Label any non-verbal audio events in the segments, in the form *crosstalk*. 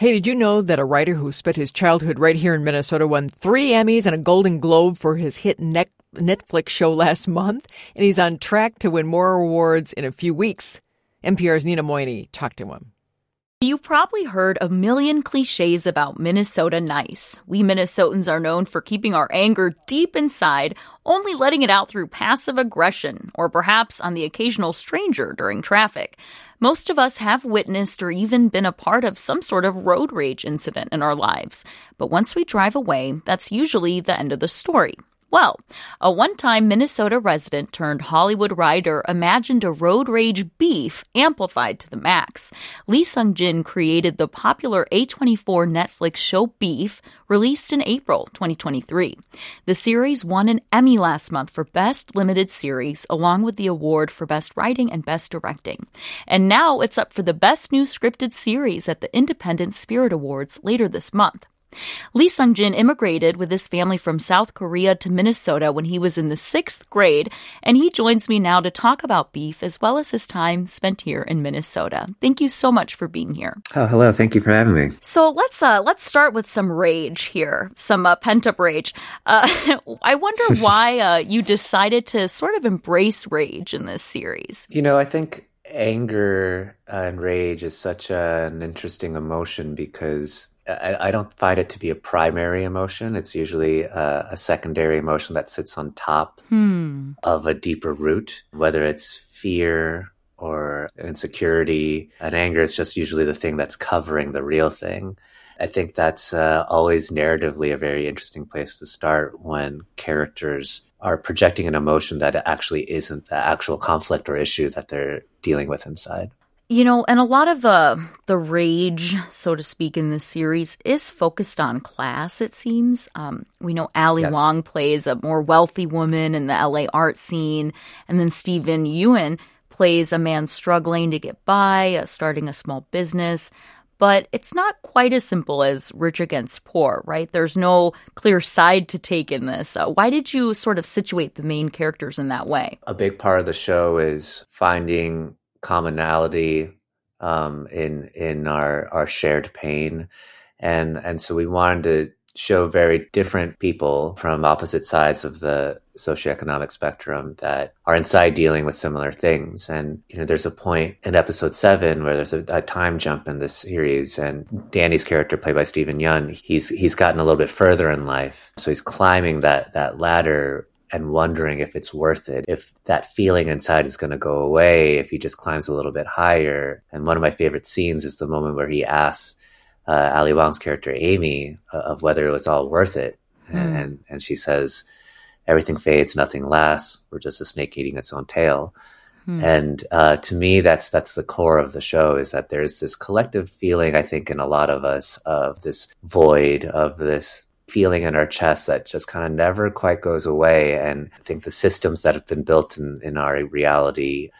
Hey, did you know that a writer who spent his childhood right here in Minnesota won three Emmys and a Golden Globe for his hit Netflix show last month? And he's on track to win more awards in a few weeks. MPR's Nina Moini talked to him. You've probably heard a million cliches about Minnesota nice. We Minnesotans are known for keeping our anger deep inside, only letting it out through passive aggression, or perhaps on the occasional stranger during traffic. Most of us have witnessed or even been a part of some sort of road rage incident in our lives. But once we drive away, that's usually the end of the story. Well, a one time Minnesota resident turned Hollywood writer imagined a road rage beef amplified to the max. Lee Sung Jin created the popular A24 Netflix show Beef, released in April 2023. The series won an Emmy last month for Best Limited Series, along with the award for Best Writing and Best Directing. And now it's up for the Best New Scripted Series at the Independent Spirit Awards later this month. Lee Sung Jin immigrated with his family from South Korea to Minnesota when he was in the sixth grade, and he joins me now to talk about beef as well as his time spent here in Minnesota. Thank you so much for being here. Oh, hello. Thank you for having me. So let's uh, let's start with some rage here, some uh, pent up rage. Uh, *laughs* I wonder *laughs* why uh, you decided to sort of embrace rage in this series. You know, I think anger and rage is such an interesting emotion because I, I, don't find it to be a primary emotion. It's usually a, a secondary emotion that sits on top hmm. of a deeper root, whether it's fear or insecurity. And anger is just usually the thing that's covering the real thing. I think that's uh, always narratively a very interesting place to start when characters are projecting an emotion that actually isn't the actual conflict or issue that they're dealing with inside. You know, and a lot of the the rage, so to speak, in this series is focused on class. It seems. Um, we know Ali yes. Wong plays a more wealthy woman in the LA art scene, and then Steven Yeun plays a man struggling to get by, uh, starting a small business. But it's not quite as simple as rich against poor, right? There's no clear side to take in this. Uh, why did you sort of situate the main characters in that way? A big part of the show is finding commonality um, in in our our shared pain, and and so we wanted to show very different people from opposite sides of the socioeconomic spectrum that are inside dealing with similar things. And you know, there's a point in episode seven where there's a, a time jump in this series, and Danny's character, played by Steven Yeun, he's he's gotten a little bit further in life, so he's climbing that that ladder and wondering if it's worth it, if that feeling inside is going to go away, if he just climbs a little bit higher. And one of my favorite scenes is the moment where he asks uh, Ali Wong's character Amy uh, of whether it was all worth it, mm. and and she says, "Everything fades, nothing lasts. We're just a snake eating its own tail." Mm. And uh, to me, that's that's the core of the show is that there's this collective feeling I think in a lot of us of this void of this feeling in our chest that just kind of never quite goes away. And I think the systems that have been built in, in our reality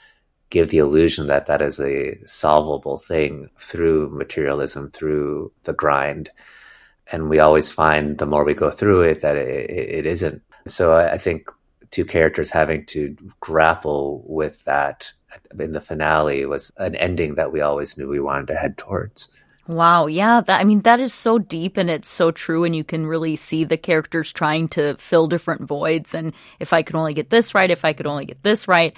give the illusion that that is a solvable thing through materialism, through the grind. And we always find the more we go through it that it, it isn't. So I, I think two characters having to grapple with that in the finale was an ending that we always knew we wanted to head towards. Wow, yeah, that I mean that is so deep and it's so true and you can really see the characters trying to fill different voids and if I could only get this right, if I could only get this right.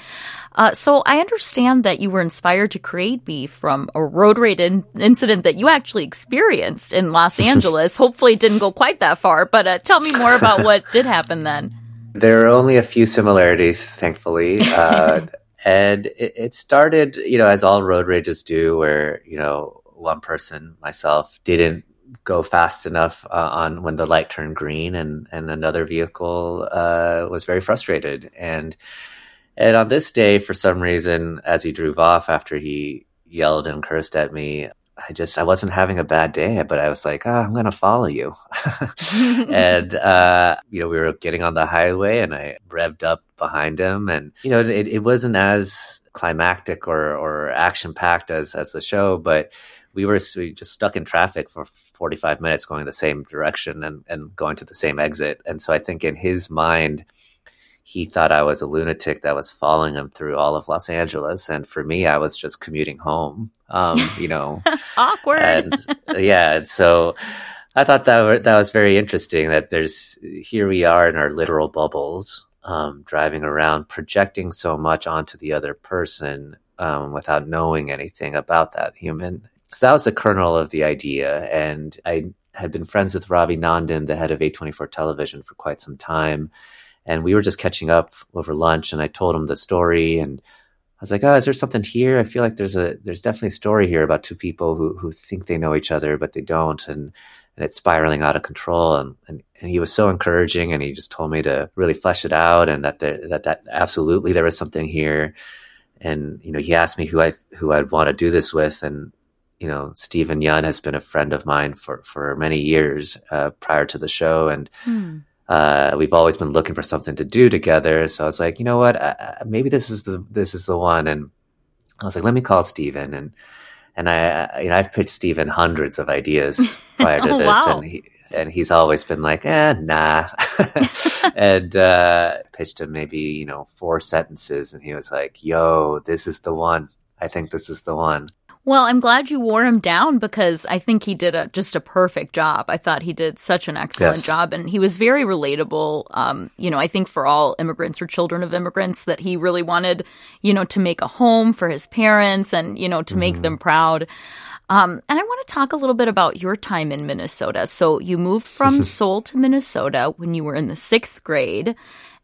Uh, so I understand that you were inspired to create Beef from a road rage in- incident that you actually experienced in Los *laughs* Angeles. Hopefully it didn't go quite that far, but uh, tell me more about what *laughs* did happen then. There are only a few similarities, thankfully. *laughs* Uh, and it, it started, you know, as all road rages do, where, you know, one person, myself, didn't go fast enough uh, on when the light turned green, and and another vehicle uh, was very frustrated. And and on this day, for some reason, as he drove off after he yelled and cursed at me, I just I wasn't having a bad day, but I was like, oh, I'm gonna follow you. *laughs* *laughs* and uh, you know, we were getting on the highway, and I revved up behind him, and you know, it, it wasn't as climactic or or action packed as as the show, but we were just stuck in traffic for 45 minutes going the same direction and, and going to the same exit. And so I think in his mind, he thought I was a lunatic that was following him through all of Los Angeles. And for me, I was just commuting home, um, you know. *laughs* Awkward. And yeah, so I thought that, that was very interesting that there's, here we are in our literal bubbles, um, driving around, projecting so much onto the other person um, without knowing anything about that human. So that was the kernel of the idea. And I had been friends with Ravi Nandan, the head of A24 television, for quite some time. And we were just catching up over lunch, and I told him the story. And I was like, "Oh, is there something here? I feel like there's a there's definitely a story here about two people who who think they know each other, but they don't, and and it's spiraling out of control." And and, and he was so encouraging, and he just told me to really flesh it out, and that there, that that absolutely there was something here. And you know, he asked me who I who I'd want to do this with, and you know, Steven Yeun has been a friend of mine for, for many years uh, prior to the show. And hmm. uh, we've always been looking for something to do together. So I was like, you know what, uh, maybe this is the, this is the one. And I was like, let me call Steven. And, and I, you know, I've pitched Steven hundreds of ideas *laughs* prior to oh, this. Wow. And he, and he's always been like, eh, nah. *laughs* and uh, pitched him maybe, you know, four sentences. And he was like, yo, this is the one. I think this is the one. Well, I'm glad you wore him down because I think he did a, just a perfect job. I thought he did such an excellent Yes. job and he was very relatable. Um, you know, I think for all immigrants or children of immigrants that he really wanted, you know, to make a home for his parents and, you know, to make them proud. Um, and I want to talk a little bit about your time in Minnesota. So you moved from Seoul to Minnesota when you were in the sixth grade.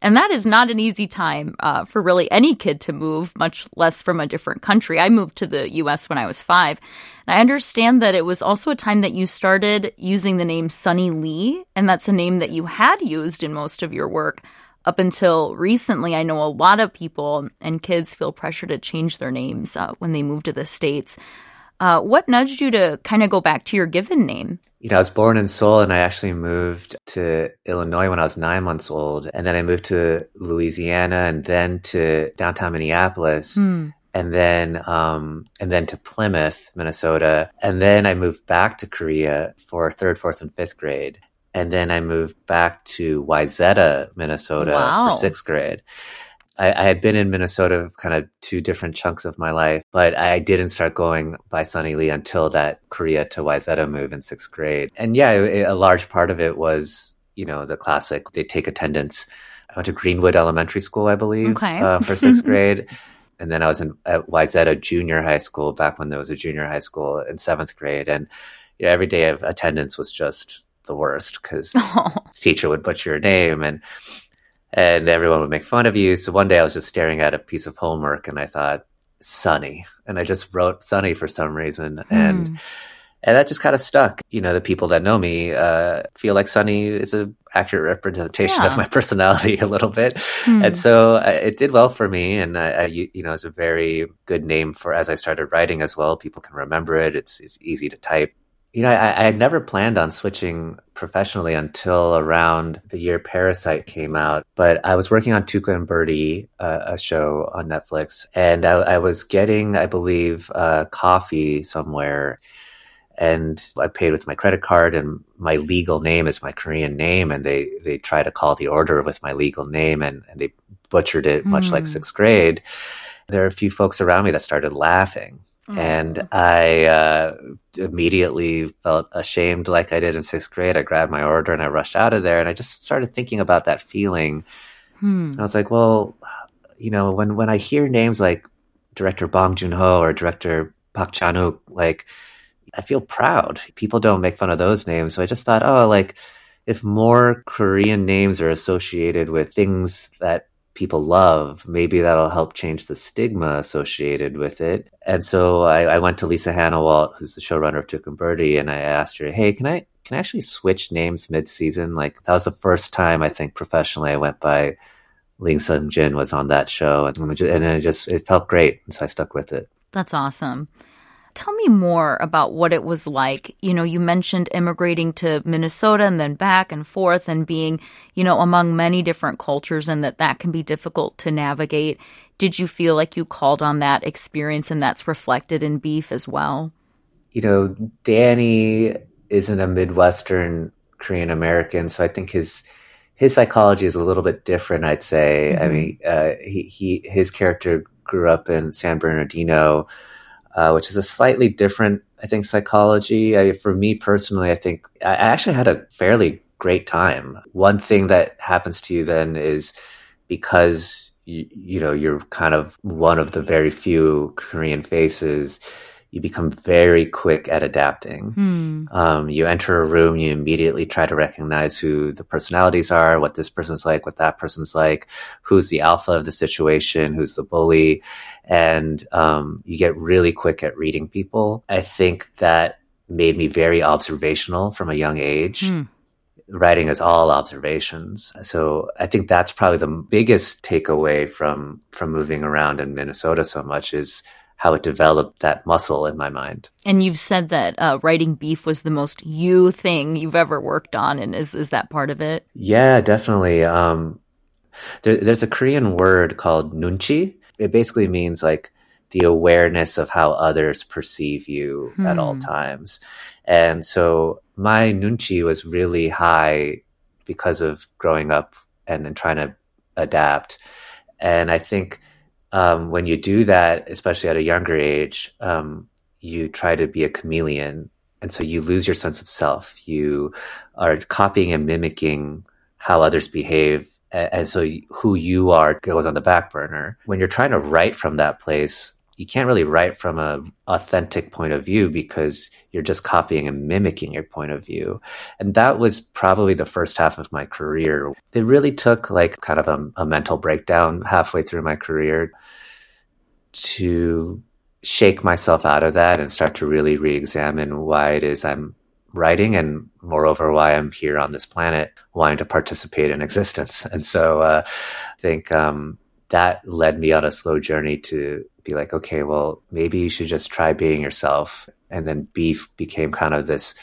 And that is not an easy time uh, for really any kid to move, much less from a different country. I moved to the US when I was five. And I understand that it was also a time that you started using the name Sunny Lee, and that's a name that you had used in most of your work. Up until recently, I know a lot of people and kids feel pressure to change their names uh, when they move to the States. Uh, what nudged you to kind of go back to your given name? You know, I was born in Seoul and I actually moved to Illinois when I was nine months old. And then I moved to Louisiana and then to downtown Minneapolis. And then, um, and then to Plymouth, Minnesota. And then I moved back to Korea for third, fourth, and fifth grade. And then I moved back to Wayzata, Minnesota Wow. for sixth grade. I, I had been in Minnesota kind of two different chunks of my life, but I didn't start going by Sunny Lee until that Korea to Wayzata move in sixth grade. And yeah, it, a large part of it was, you know, the classic, they take attendance. I went to Greenwood Elementary School, I believe, Okay. uh, for sixth *laughs* grade. And then I was in at Wayzata Junior High School back when there was a junior high school in seventh grade. And you know, every day of attendance was just the worst because the *laughs* teacher would butcher your name and and everyone would make fun of you. So one day I was just staring at a piece of homework and I thought, Sunny. And I just wrote Sunny for some reason. And and that just kind of stuck. You know, the people that know me uh, feel like Sunny is an accurate representation Yeah. of my *laughs* personality a little bit. And so uh, it did well for me. And I, I, you you know, it's a very good name for as I started writing as well. People can remember it. It's, it's easy to type. You know, I, I had never planned on switching professionally until around the year Parasite came out. But I was working on Tuca and Birdie, uh, a show on Netflix, and I, I was getting, I believe, uh, coffee somewhere and I paid with my credit card and my legal name is my Korean name and they they try to call the order with my legal name and, and they butchered it much like sixth grade. There are a few folks around me that started laughing. And I uh, immediately felt ashamed, like I did in sixth grade. I grabbed my order and I rushed out of there. And I just started thinking about that feeling. And I was like, well, you know, when when I hear names like director Bong Joon Ho or director Park Chan Wook, like I feel proud. People don't make fun of those names. So I just thought, oh, like if more Korean names are associated with things that people love, maybe that'll help change the stigma associated with it. And so I, I went to Lisa Hanawalt, who's the showrunner of Tuca and Birdie, and I asked her, hey, can I can I actually switch names mid season? Like that was the first time I think professionally I went by Lee Sung Jin was on that show and, and it just it felt great. So I stuck with it. That's awesome. Tell me more about what it was like. You know, you mentioned immigrating to Minnesota and then back and forth and being, you know, among many different cultures and that that can be difficult to navigate. Did you feel like you called on that experience and that's reflected in Beef as well? you know, Danny isn't a Midwestern Korean American, so I think his his psychology is a little bit different, I'd say. Mm-hmm. I mean, uh, he, he his character grew up in San Bernardino, uh, which is a slightly different, I think, psychology. I, for me personally, I think I actually had a fairly great time. One thing that happens to you then is because you, you know you're kind of one of the very few Korean faces you become very quick at adapting. Hmm. Um, you enter a room, you immediately try to recognize who the personalities are, what this person's like, what that person's like, who's the alpha of the situation, who's the bully, and um, you get really quick at reading people. I think that made me very observational from a young age. Hmm writing is all observations. So I think that's probably the biggest takeaway from from moving around in Minnesota so much is how it developed that muscle in my mind. And you've said that uh, writing beef was the most you thing you've ever worked on, and is is that part of it? Yeah, definitely. Um, there, there's a Korean word called nunchi. It basically means like the awareness of how others perceive you hmm. at all hmm. times. And so my nunchi was really high because of growing up and, and trying to adapt. And I think um, when you do that, especially at a younger age, um, you try to be a chameleon. And so you lose your sense of self. You are copying and mimicking how others behave. And so who you are goes on the back burner. When you're trying to write from that place, you can't really write from an authentic point of view because you're just copying and mimicking your point of view. And that was probably the first half of my career. It really took like kind of a, a mental breakdown halfway through my career to shake myself out of that and start to really re-examine why it is I'm writing and moreover why I'm here on this planet wanting to participate in existence. *laughs* And so uh, I think um, that led me on a slow journey to be like, okay, well, maybe you should just try being yourself. And then beef became kind of this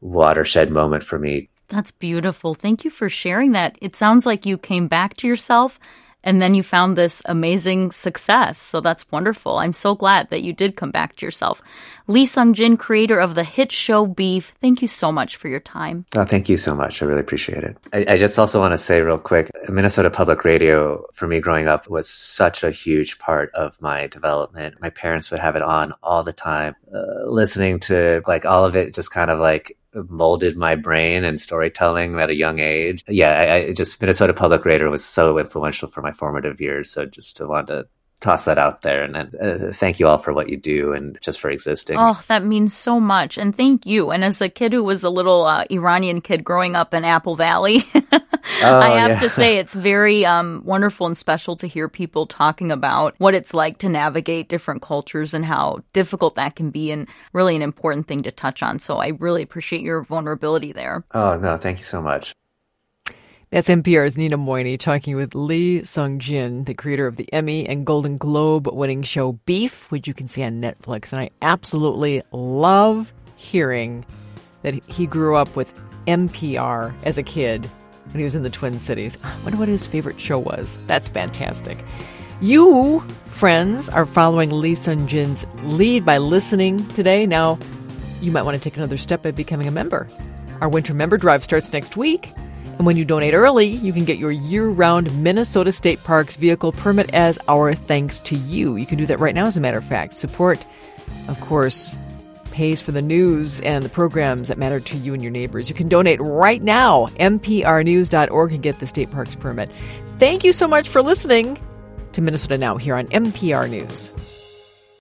watershed moment for me. That's beautiful. Thank you for sharing that. It sounds like you came back to yourself and then you found this amazing success. So that's wonderful. I'm so glad that you did come back to yourself. Lee Sung Jin, creator of the hit show Beef, thank you so much for your time. Oh, thank you so much. I really appreciate it. I, I just also want to say real quick Minnesota Public Radio, for me growing up, was such a huge part of my development. My parents would have it on all the time, uh, listening to like all of it, just kind of like molded my brain and storytelling at a young age. Yeah, I, I just Minnesota Public Radio was so influential for my formative years. So just to want to toss that out there and uh, thank you all for what you do and just for existing. Oh, that means so much. And thank you. And as a kid who was a little uh, Iranian kid growing up in Apple Valley, *laughs* oh, I have yeah. to say *laughs* it's very um, wonderful and special to hear people talking about what it's like to navigate different cultures and how difficult that can be and really an important thing to touch on. So I really appreciate your vulnerability there. Oh, no, thank you so much. That's MPR's Nina Moini talking with Lee Sung Jin, the creator of the Emmy and Golden Globe winning show Beef, which you can see on Netflix. And I absolutely love hearing that he grew up with MPR as a kid when he was in the Twin Cities. I wonder what his favorite show was. That's fantastic. You, friends, are following Lee Sung Jin's lead by listening today. Now, you might want to take another step by becoming a member. Our winter member drive starts next week. And when you donate early, you can get your year round Minnesota State Parks vehicle permit as our thanks to you. You can do that right now, as a matter of fact. Support, of course, pays for the news and the programs that matter to you and your neighbors. You can donate right now. MPRnews.org and get the state parks permit. Thank you so much for listening to Minnesota Now here on MPR News.